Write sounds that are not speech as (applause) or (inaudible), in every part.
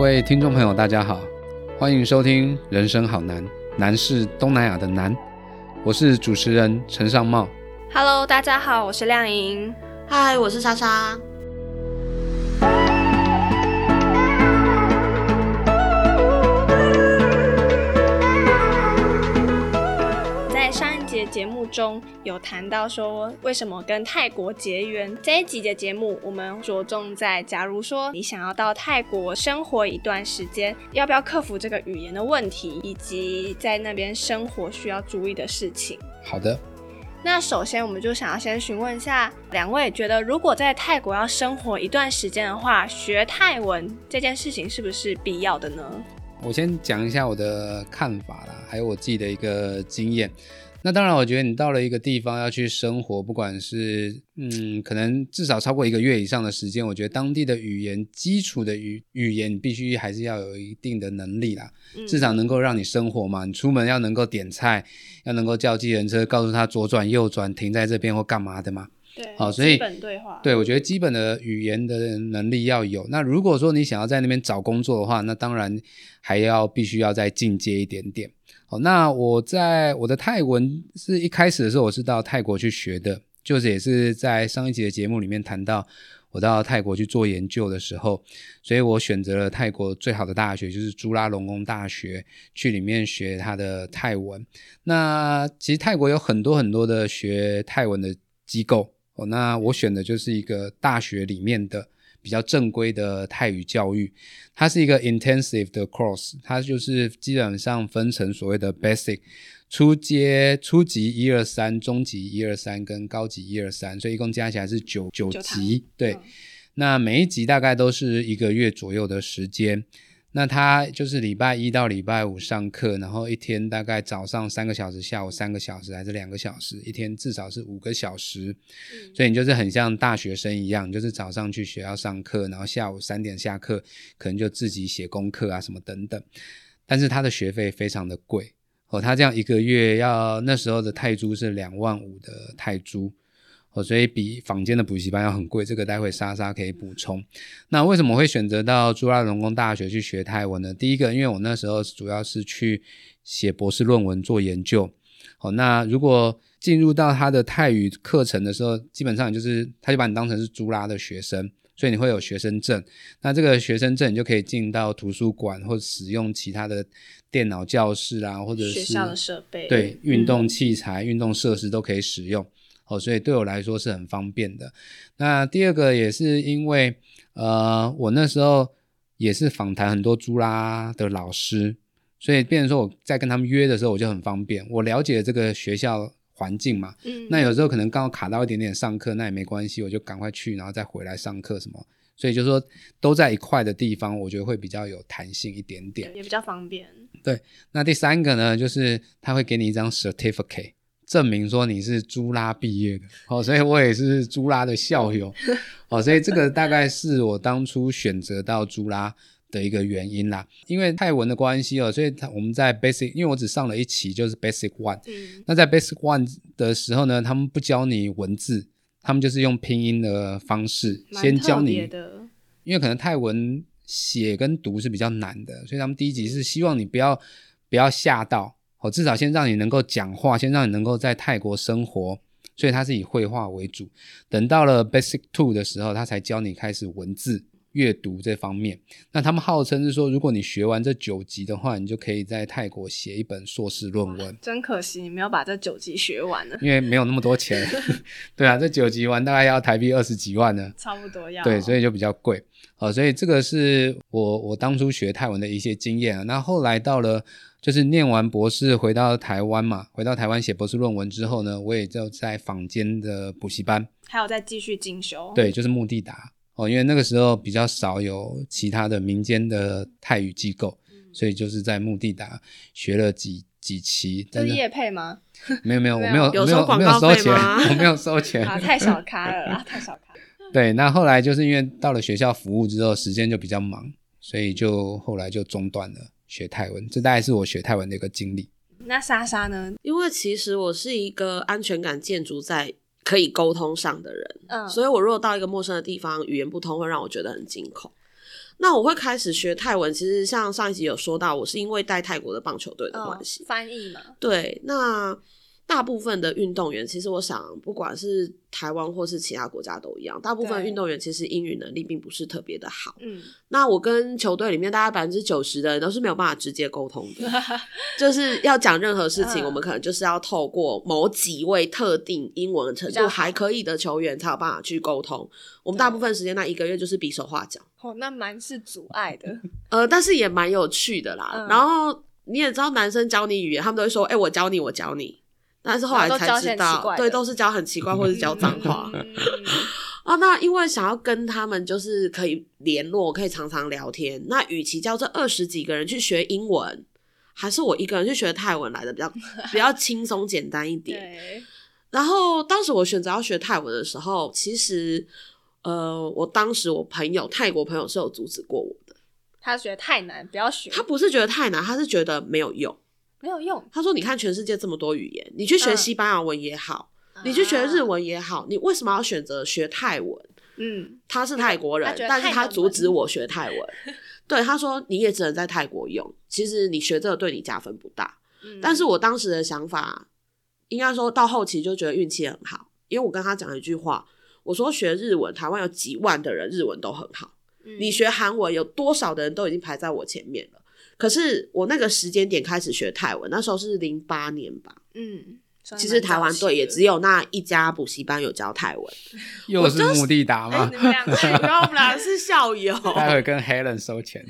各位听众朋友，大家好，欢迎收听《人生好难》，难是东南亚的难。我是主持人陈尚茂。Hello，大家好，我是亮莹。嗨，我是莎莎。节节目中有谈到说为什么跟泰国结缘。这一集的节目，我们着重在，假如说你想要到泰国生活一段时间，要不要克服这个语言的问题，以及在那边生活需要注意的事情。好的，那首先，我们就想要先询问一下两位，觉得如果在泰国要生活一段时间的话，学泰文这件事情是不是必要的呢？我先讲一下我的看法啦，还有我自己的一个经验。那当然，我觉得你到了一个地方要去生活，不管是嗯，可能至少超过一个月以上的时间，我觉得当地的语言基础的语语言，你必须还是要有一定的能力啦，嗯至少能够让你生活嘛。你出门要能够点菜，要能够叫计程车，告诉他左转右转，停在这边或干嘛的嘛。对，好所以基本对话，对，我觉得基本的语言的能力要有。那如果说你想要在那边找工作的话，那当然还要必须要再进阶一点点。哦，那我在我的泰文是一开始的时候，我是到泰国去学的，就是也是在上一集的节目里面谈到，我到泰国去做研究的时候，所以我选择了泰国最好的大学，就是朱拉隆功大学，去里面学他的泰文。那其实泰国有很多很多的学泰文的机构。哦，那我选的就是一个大学里面的比较正规的泰语教育，它是一个 intensive 的 course，它就是基本上分成所谓的 basic 初阶、初级一二三、中级一二三跟高级一二三，所以一共加起来是九九级。对，嗯那每一级大概都是一个月左右的时间。那他就是礼拜一到礼拜五上课，然后一天大概早上三个小时，下午三个小时，还是两个小时，一天至少是五个小时。嗯所以你就是很像大学生一样，就是早上去学校上课，然后下午三点下课，可能就自己写功课啊什么等等。但是他的学费非常的贵哦，他这样一个月要那时候的泰铢是两万五的泰铢哦，所以比坊间的补习班要很贵。这个待会莎莎可以补充。那为什么会选择到朱拉隆功大学去学泰文呢？第一个，因为我那时候主要是去写博士论文做研究。好，那如果进入到他的泰语课程的时候，基本上就是他就把你当成是朱拉的学生，所以你会有学生证。那这个学生证你就可以进到图书馆或者使用其他的电脑教室啊，或者是学校的设备，对，运嗯动器材、运动设施都可以使用。哦，所以对我来说是很方便的。那第二个也是因为，呃，我那时候也是访谈很多朱拉的老师，所以变成说我在跟他们约的时候我就很方便，我了解这个学校环境嘛。嗯，那有时候可能刚好卡到一点点上课，那也没关系，我就赶快去，然后再回来上课什么。所以就说都在一块的地方，我觉得会比较有弹性一点点。也比较方便。对那第三个呢，就是他会给你一张 certificate，证明说你是朱拉毕业的。哦，所以我也是朱拉的校友。哦，所以这个大概是我当初选择到朱拉的一个原因啦。因为泰文的关系哦，所以他我们在 basic，因为我只上了一期，就是 basic one。嗯，那在 basic one 的时候呢，他们不教你文字，他们就是用拼音的方式先教你，因为可能泰文写跟读是比较难的，所以他们第一集是希望你不要不要吓到，哦，至少先让你能够讲话，先让你能够在泰国生活，所以它是以绘画为主。等到了 Basic Two 的时候，他才教你开始文字阅读这方面。那他们号称是说，如果你学完这九级的话，你就可以在泰国写一本硕士论文。真可惜你没有把这九级学完呢，因为没有那么多钱，(laughs) 对啊，这九级完大概要台币二十几万呢。差不多要对，所以就比较贵。好，所以这个是我我当初学泰文的一些经验啊。那后来到了就是念完博士回到台湾嘛，回到台湾写博士论文之后呢，我也就在坊间的补习班，还有再继续进修。，对，就是目的达哦，因为那个时候比较少有其他的民间的泰语机构，所以就是在目的达学了几几期，但是这是业配吗？(laughs) 没有没有，我没有没有没有我没有收广告收钱，费吗我没有收钱。啊，太小咖了啦，太小咖。对，那后来就是因为到了学校服务之后，时间就比较忙，所以就后来就中断了学泰文。这大概是我学泰文的一个经历。那莎莎呢？因为其实我是一个安全感建筑在可以沟通上的人，嗯，所以我如果到一个陌生的地方，语言不通会让我觉得很惊恐。那我会开始学泰文，其实像上一集有说到，我是因为带泰国的棒球队的哦关系。翻译嘛，对，那大部分的运动员，其实我想，不管是台湾或是其他国家都一样，大部分运动员其实英语能力并不是特别的好。嗯，那我跟球队里面大概百分之九十的人都是没有办法直接沟通的，(laughs) 就是要讲任何事情，嗯我们可能就是要透过某几位特定英文程度还可以的球员才有办法去沟通。我们大部分时间那一个月就是比手画脚，哦，那蛮是阻碍的，(laughs) 呃，但是也蛮有趣的啦。嗯然后你也知道，男生教你语言，他们都会说：“哎、我教你，我教你。”但是后来才知道，很奇怪的对，都是教很奇怪或者是教脏话。嗯 (laughs) 啊，那因为想要跟他们就是可以联络，可以常常聊天，那与其叫这二十几个人去学英文，还是我一个人去学泰文来的比较 (laughs) 比较轻松简单一点。然后当时我选择要学泰文的时候，其实呃，我当时我朋友泰国朋友是有阻止过我的，他觉得太难，不要学，他不是觉得太难，他是觉得没有用。没有用，他说：“你看全世界这么多语言，你去学嗯西班牙文也好，你去学日啊，文也好，你为什么要选择学泰文？”嗯，他是泰国人但是他阻止我学泰文。(laughs) 对，他说你也只能在泰国用，其实你学这个对你加分不大。嗯但是我当时的想法，应该说到后期就觉得运气很好，因为我跟他讲了一句话，我说学日文，台湾有几万的人日文都很好，嗯你学韩文有多少的人都已经排在我前面了。可是我那个时间点开始学泰文，那时候是零八年吧。嗯，其实台湾队也只有，那一家补习班有教泰文，又是目的达哎，吗你？们两个然后我们俩是校友。(laughs) 待会跟 Helen 收钱。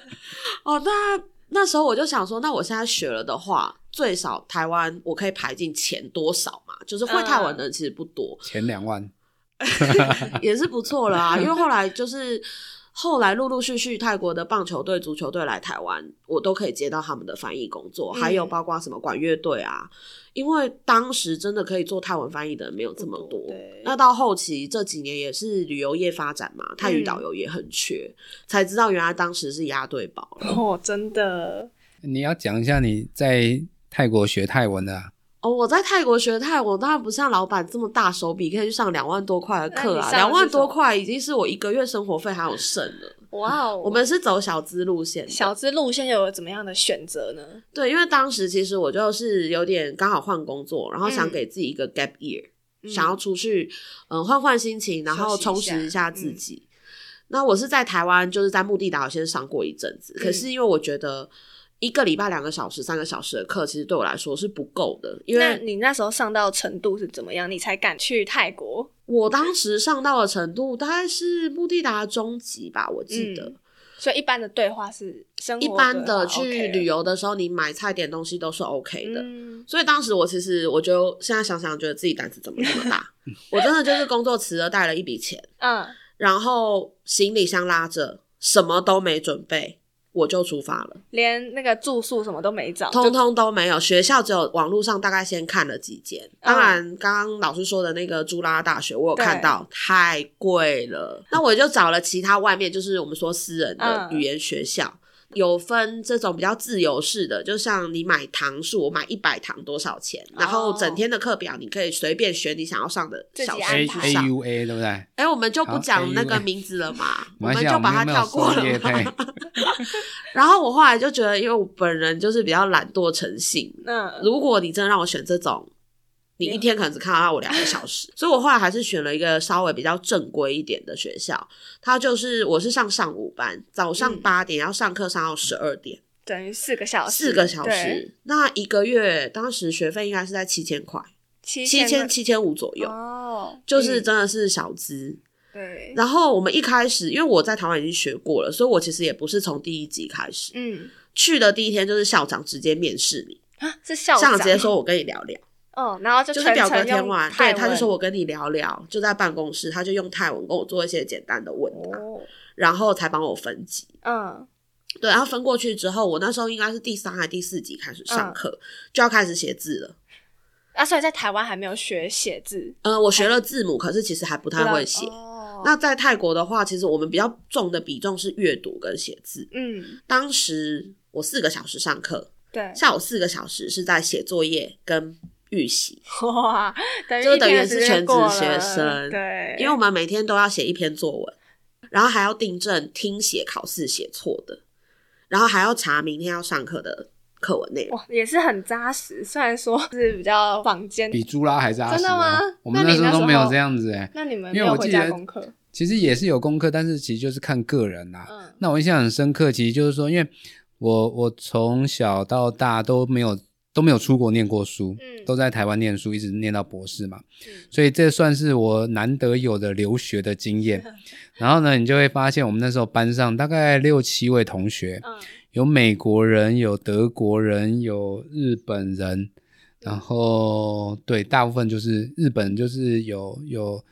(laughs) 哦，那那时候我就想说，那我现在学了的话，最少台湾我可以排进前多少嘛？就是会泰文的人其实不多，前两万，(laughs) 也是不错了啊。因为后来就是后来陆陆续续泰国的棒球队、足球队来台湾，我都可以接到他们的翻译工作，嗯还有包括什么管乐队啊。因为当时真的可以做泰文翻译的人没有这么多，那到后期这几年也是旅游业发展嘛，泰语导游也很缺，才知道原来当时是押对宝。哦，真的，你要讲一下你在泰国学泰文的、啊，哦，我在泰国学泰文，当然不像老板这么大手笔，可以去上两万多块的课啊，两万多块已经是我一个月生活费还有剩了。哇哦，我们是走小资路线，小资路线有怎么样的选择呢？对，因为当时其实我就是有点刚好换工作，然后想嗯给自己一个 gap year，、嗯想要出去嗯换换心情，然后充下实一下自嗯己。那我是在台湾，就是在目的岛先上过一阵子，可嗯是因为我觉得一个礼拜两个小时、三个小时的课，其实对我来说是不够的，因为那你那时候上到程度是怎么样？你才敢去泰国？我当时上到的程度大概是目的达中级吧，我记得。嗯所以一般的对话是生活一般的去旅游的时候，你买菜点东西都是 OK 的。嗯所以当时我其实，我就现在想想，觉得自己胆子怎么这么大？(laughs) 我真的就是工作辞了，带了一笔钱，嗯，然后行李箱拉着，什么都没准备，我就出发了，连那个住宿什么都没找，通通都没有。学校只有网络上大概先看了几间，嗯当然刚刚老师说的那个朱拉大学，我有看到，太贵了。那我就找了其他外面，就是我们说私人的嗯语言学校。有分这种比较自由式的，就像你买糖数，我买一百糖多少钱，然后整天的课表你可以随便选你想要上的小自己时，A 安排去 A 上。U A 对不对？哎、我们就不讲那个名字了嘛，(laughs) 我们就把它跳过了嘛。(laughs) 然后我后来就觉得，因为我本人就是比较懒惰成性，嗯，如果你真的让我选这种，你一天可能只看到我两个小时，所以我后来还是选了一个稍微比较正规一点的学校。它就是我是上上午班，早上嗯八点要上课上到十二点，等于四个小时，四个小对，时。那一个月当时学费应该是在七千块，七七千七千五左右，哦，就是嗯真的是小资。对，然后我们一开始，因为我在台湾已经学过了，所以我其实也不是从第一集开始。嗯去的第一天就是校长直接面试你，啊，是校长直接说我跟你聊聊。哦，然后就就是表格填完，对，他就说我跟你聊聊，就在办公室，他就用泰文跟我做一些简单的问答，哦，然后才帮我分级。嗯对，然后分过去之后，我那时候应该是第三还第四级开始上嗯课，就要开始写字了。啊，所以在台湾还没有学写字，呃，我学了字母，可是其实还不太会写。哦那在泰国的话，其实我们比较重的比重是阅读跟写字。嗯，当时我四个小时上课，对，下午四个小时是在写作业跟预习，哇，等于就等于是全职学生对，因为我们每天都要写一篇作文。然后还要订正听写考试写错的，然后还要查明天要上课的课文内容。哇，也是很扎实。虽然说是比较坊间，比朱拉还扎实、啊。真的吗我们那时时候都没有这样子哎、那你们因没有回家为我记得功课？其实也是有功课，但是其实就是看个人啦、嗯那我印象很深刻，其实就是说，因为我我从小到大都没有都没有出国念过书，嗯。都在台湾念书，一直念到博士嘛，嗯。所以这算是我难得有的留学的经验。(laughs) 然后呢，你就会发现我们那时候班上大概六七位同学，嗯。有美国人，有德国人，有日本人，然后对，大部分就是日本，就是有有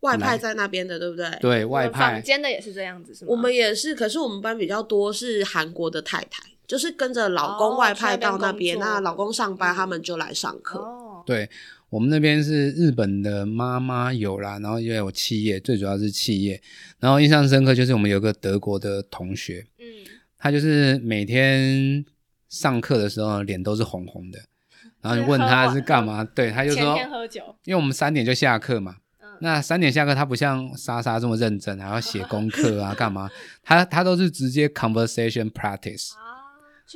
外派在那边的，对不对？对外派。房，间的也是这样子，是吗？我们也是，可是我们班比较多是韩国的太太，就是跟着老公哦外派到那边，去那老公上班，嗯他们就来上课。哦，对我们那边是日本的妈妈有啦，然后也有企业，最主要是企业。然后印象深刻就是我们有个德国的同学，嗯，他就是每天上课的时候脸都是红红的，然后你问他是干嘛，(laughs) 对，他就前说，天喝酒，因为我们三点就下课嘛。嗯，那三点下课，他不像莎莎这么认真，还要写功课啊，(laughs) 干嘛？他他都是直接 conversation practice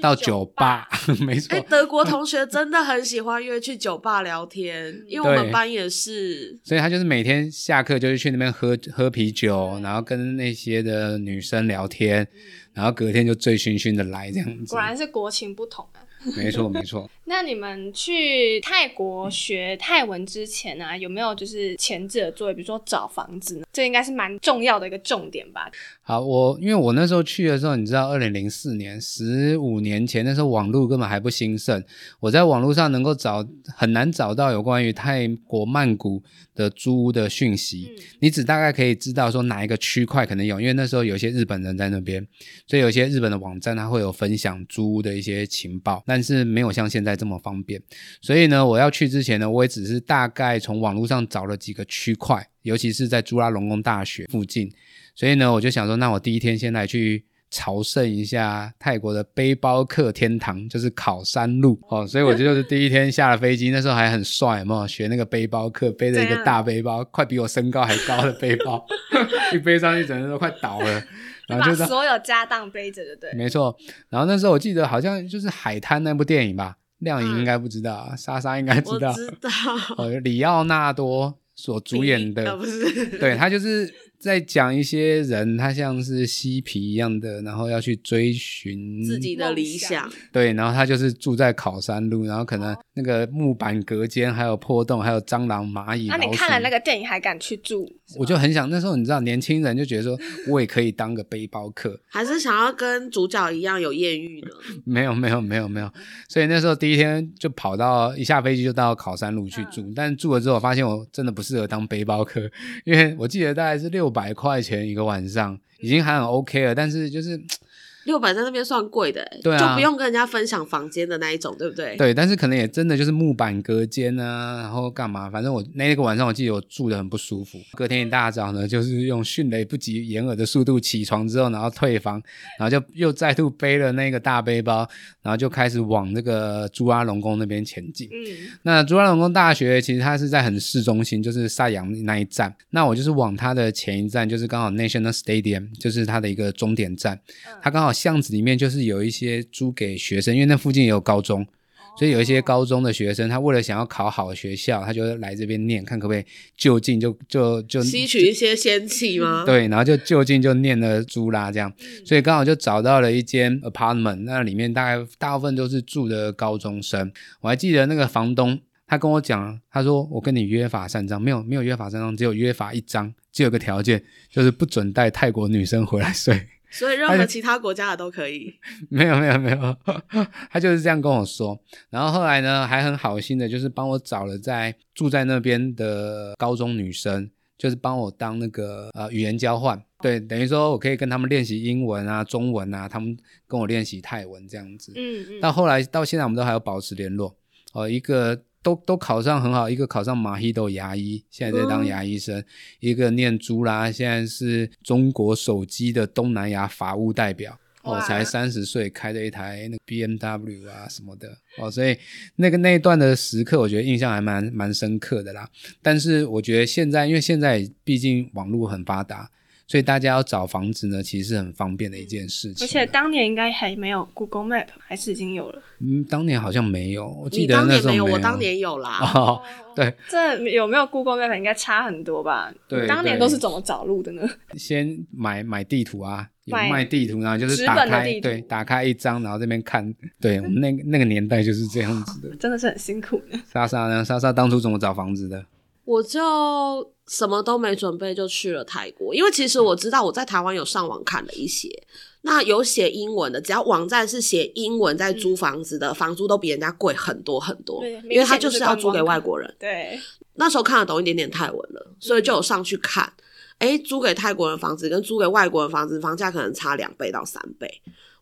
到酒酒吧，(laughs) 没错哎、。德国 (laughs) 同学真的很喜欢约去酒吧聊天，因为我们班也是。所以他就是每天下课就是去那边喝喝啤酒，然后跟那些的女生聊天，然后隔天就醉醺醺的来这样子果。然是国情不同啊。没错没错。那你们去泰国学泰文之前啊，有没有就是前置的作业，比如说找房子呢？这应该是蛮重要的一个重点吧？好，我因为我那时候去的时候，你知道，二零零四年，十五年前，那时候网络根本还不兴盛，我在网络上能够找很难找到有关于泰国曼谷的租屋的讯息。嗯你只大概可以知道说哪一个区块可能有，因为那时候有一些日本人在那边，所以有些日本的网站它会有分享租屋的一些情报，但是没有像现在这么方便。所以呢，我要去之前呢，我也只是大概从网络上找了几个区块，尤其是在朱拉隆功大学附近。所以呢，我就想说，那我第一天先来去朝圣一下泰国的背包客天堂，就是考山路哦。所以我就是第一天下了飞机，那时候还很帅，有没有？学那个背包客，背着一个大背包，快比我身高还高的背包，(laughs) 一背上去整个人都快倒了。(laughs) 然后就是所有家当背着，对不对？没错。然后那时候我记得好像就是海滩那部电影吧，亮颖应该不知道，啊，莎莎应该知道。我知道，呃，里奥纳多所主演的呃，不是，对他就是在讲一些人，他像是嬉皮一样的，然后要去追寻自己的理想。对，然后他就是住在考山路，然后可能那个木板隔间还有破洞，还有蟑螂、蚂蚁、那、你看了那个电影还敢去住？我就很想那时候你知道，年轻人就觉得说我也可以当个背包客，还是想要跟主角一样有艳遇呢？(laughs) 没有没有没有没有，所以那时候第一天就跑到一下飞机就到考山路去住，但住了之后发现我真的不适合当背包客，因为我记得大概是六百块钱一个晚上，已经还很 OK 了，但是就是六百在那边算贵的、欸，对啊就不用跟人家分享房间的那一种，对不对？对，但是可能也真的就是木板隔间啊，然后干嘛？反正我那个晚上我记得我住的很不舒服。隔天一大早呢，就是用迅雷不及掩耳的速度起床之后，然后退房，然后就又再度背了那个大背包，然后就开始往那个朱阿隆宫那边前进。嗯，那朱拉隆功大学其实它是在很市中心，就是萨阳那一站。那我就是往它的前一站，就是刚好 National Stadium，就是它的一个终点站。它刚好巷子里面就是有一些租给学生，因为那附近也有高中，所以有一些高中的学生，他为了想要考好学校，他就来这边念，看可不可以就近就就就吸取一些仙气吗？对，然后就就近就念了租啦这样，所以刚好就找到了一间 apartment，那里面大概大部分都是住的高中生。我还记得那个房东，他跟我讲，他说我跟你约法三章，没有没有约法三章，只有约法一章，只有个条件，就是不准带泰国女生回来睡。所以任何其他国家的都可以。没有没有没有，(laughs) 他就是这样跟我说。然后后来呢，还很好心的，就是帮我找了在住在那边的高中女生，就是帮我当那个呃语言交换。对，等于说我可以跟他们练习英文啊、中文啊，他们跟我练习泰文这样子。嗯嗯，到后来到现在，我们都还有保持联络。哦、一个都都考上很好，一个考上马希豆牙医，现在在当牙医生；一个念朱拉，现在是中国手机的东南亚法务代表。哦，才三十岁，开着一台那个 BMW 啊什么的哦，所以那个那一段的时刻，我觉得印象还蛮蛮深刻的啦。但是我觉得现在，因为现在毕竟网络很发达，所以大家要找房子呢，其实是很方便的一件事情。而且当年应该还没有 Google Map，还是已经有了？嗯，当年好像没有，我记得那时候当年没有，我当年有啦。哦，(laughs) 对，这有没有 Google Map 应该差很多吧？对当年都是怎么找路的呢？(laughs) 先买买地图啊，有买卖地图，然后就是打开，对，打开一张，然后这边看。对我们那个那个年代就是这样子的。(laughs) 真的是很辛苦的。莎莎呢？莎莎当初怎么找房子的？我就什么都没准备就去了泰国，因为其实我知道我在台湾有上网看了一些，那有写英文的，只要网站是写英文在租房子的，房租都比人家贵很多很多，对因为他就是是要租给外国人。对，那时候看得懂一点点泰文了，所以就有上去看。诶，租给泰国人房子跟租给外国人房子，房价可能差两倍到三倍。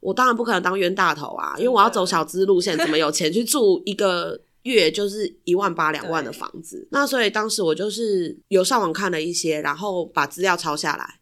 我当然不可能当冤大头啊，因为我要走小资路线，怎么有钱去住一个月就是一万八两万的房子？那所以当时我就是有上网看了一些，然后把资料抄下来。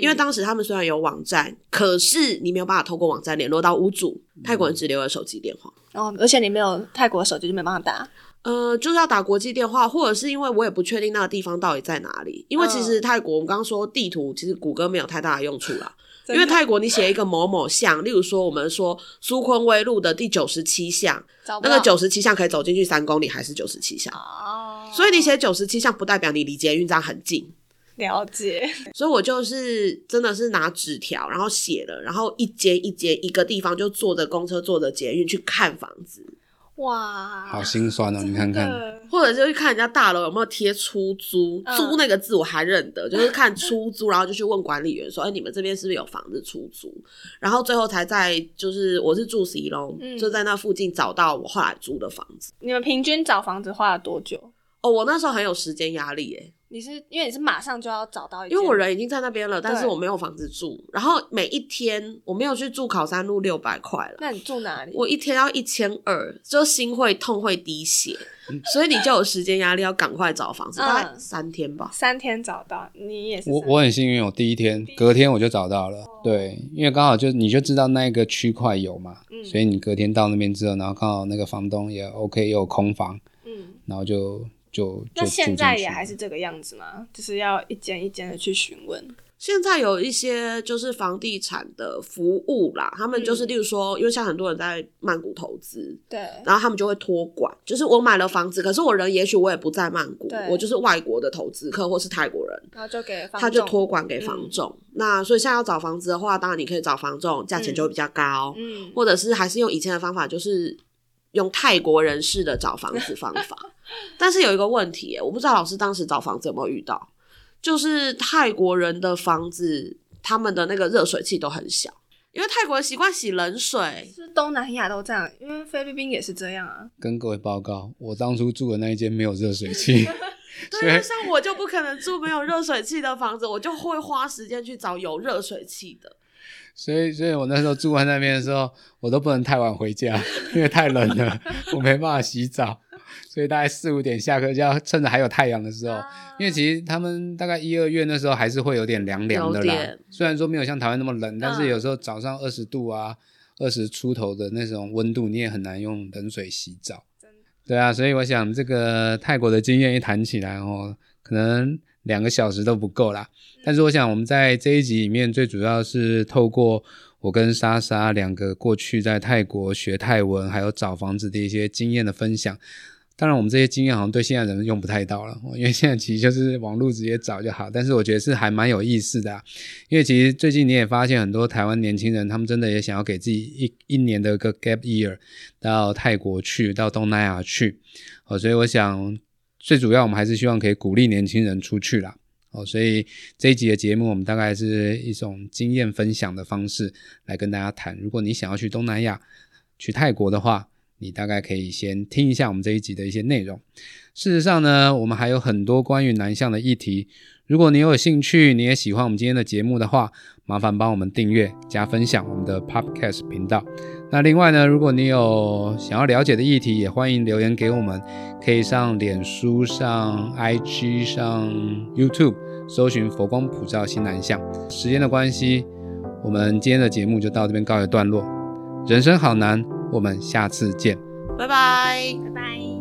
因为当时他们虽然有网站，可是你没有办法透过网站联络到屋主，泰国人只留了手机电话。哦，而且你没有泰国手机就没办法打。呃，就是要打国际电话，或者是因为我也不确定那个地方到底在哪里。因为其实泰国，我们刚刚说地图，其实谷歌没有太大的用处啦。因为泰国你写一个某某巷，例如说我们说苏坤威路的第九十七巷，那个九十七巷可以走进去三公里，还是九十七巷。哦，所以你写九十七巷，不代表你离捷运站很近。了解。所以我就是真的是拿纸条，然后写了，然后一间一间一个地方就坐着公车、坐着捷运去看房子。哇，好心酸哦，你看看。或者就去看人家大楼有没有贴出租，嗯租那个字我还认得，(laughs) 就是看出租，然后就去问管理员说，哎，你们这边是不是有房子出租？然后最后才在就是我是住十一楼就在那附近找到我后来租的房子。你们平均找房子花了多久？哦，我那时候很有时间压力耶，你是因为你是马上就要找到一，因为我人已经在那边了，但是我没有房子住，然后每一天我没有去住考山路六百块了。那你住哪里？我一天要一千二，就心会痛会滴血，(laughs) 嗯所以你就有时间压力，要赶快找房子，大概嗯三天吧。三天找到，你也是我我很幸运，我第一天隔天我就找到了，对，因为刚好就你就知道那个区块有嘛，嗯所以你隔天到那边之后，然后刚好那个房东也 OK，也有空房，嗯。然后就就那现在也还是这个样子吗？就是要一间一间的去询问。现在有一些就是房地产的服务啦，他们就是嗯。例如说，因为像很多人在曼谷投资，对，然后他们就会托管，就是我买了房子，可是我人也许我也不在曼谷，我就是外国的投资客或是泰国人，然后就给房他就托管给房仲。那所以现在要找房子的话，当然你可以找房仲，价钱就会比较高，嗯，或者是还是用以前的方法，就是用泰国人士的找房子方法。(laughs) 但是有一个问题，我不知道老师当时找房子有没有遇到，就是泰国人的房子，他们的那个热水器都很小，因为泰国人习惯洗冷水。是东南亚都这样，因为菲律宾也是这样啊。跟各位报告，我当初住的那一间没有热水器，(laughs) 对啊，像我就不可能住没有热水器的房子，我就会花时间去找有热水器的。所以所以我那时候住在那边的时候，我都不能太晚回家，因为太冷了，我没办法洗澡，所以大概四五点下课就要趁着还有太阳的时候，因为其实他们大概一二月那时候还是会有点凉凉的啦虽然说没有像台湾那么冷，但是嗯有时候早上二十度啊，二十出头的那种温度，你也很难用冷水洗澡。对啊，所以我想这个泰国的经验一谈起来哦，可能两个小时都不够啦。但是我想我们在这一集里面，最主要是透过我跟莎莎两个过去在泰国学泰文，还有找房子的一些经验的分享。当然，我们这些经验好像对现在人用不太到了，因为现在其实就是网络直接找就好。但是我觉得是还蛮有意思的、啊，因为其实最近你也发现很多台湾年轻人，他们真的也想要给自己一一年的一个 gap year，到泰国去，到东南亚去。哦，所以我想最主要我们还是希望可以鼓励年轻人出去啦。哦，所以这一集的节目，我们大概是一种经验分享的方式来跟大家谈。如果你想要去东南亚、去泰国的话，你大概可以先听一下我们这一集的一些内容。事实上呢，我们还有很多关于南向的议题。如果你有兴趣，你也喜欢我们今天的节目的话，麻烦帮我们订阅、加分享我们的 Podcast 频道。那另外呢，如果你有想要了解的议题，也欢迎留言给我们，可以上脸书、上 IG、上 YouTube 搜寻“佛光普照新南向”。时间的关系，我们今天的节目就到这边告一段落。人生好难，我们下次见。拜拜。拜拜。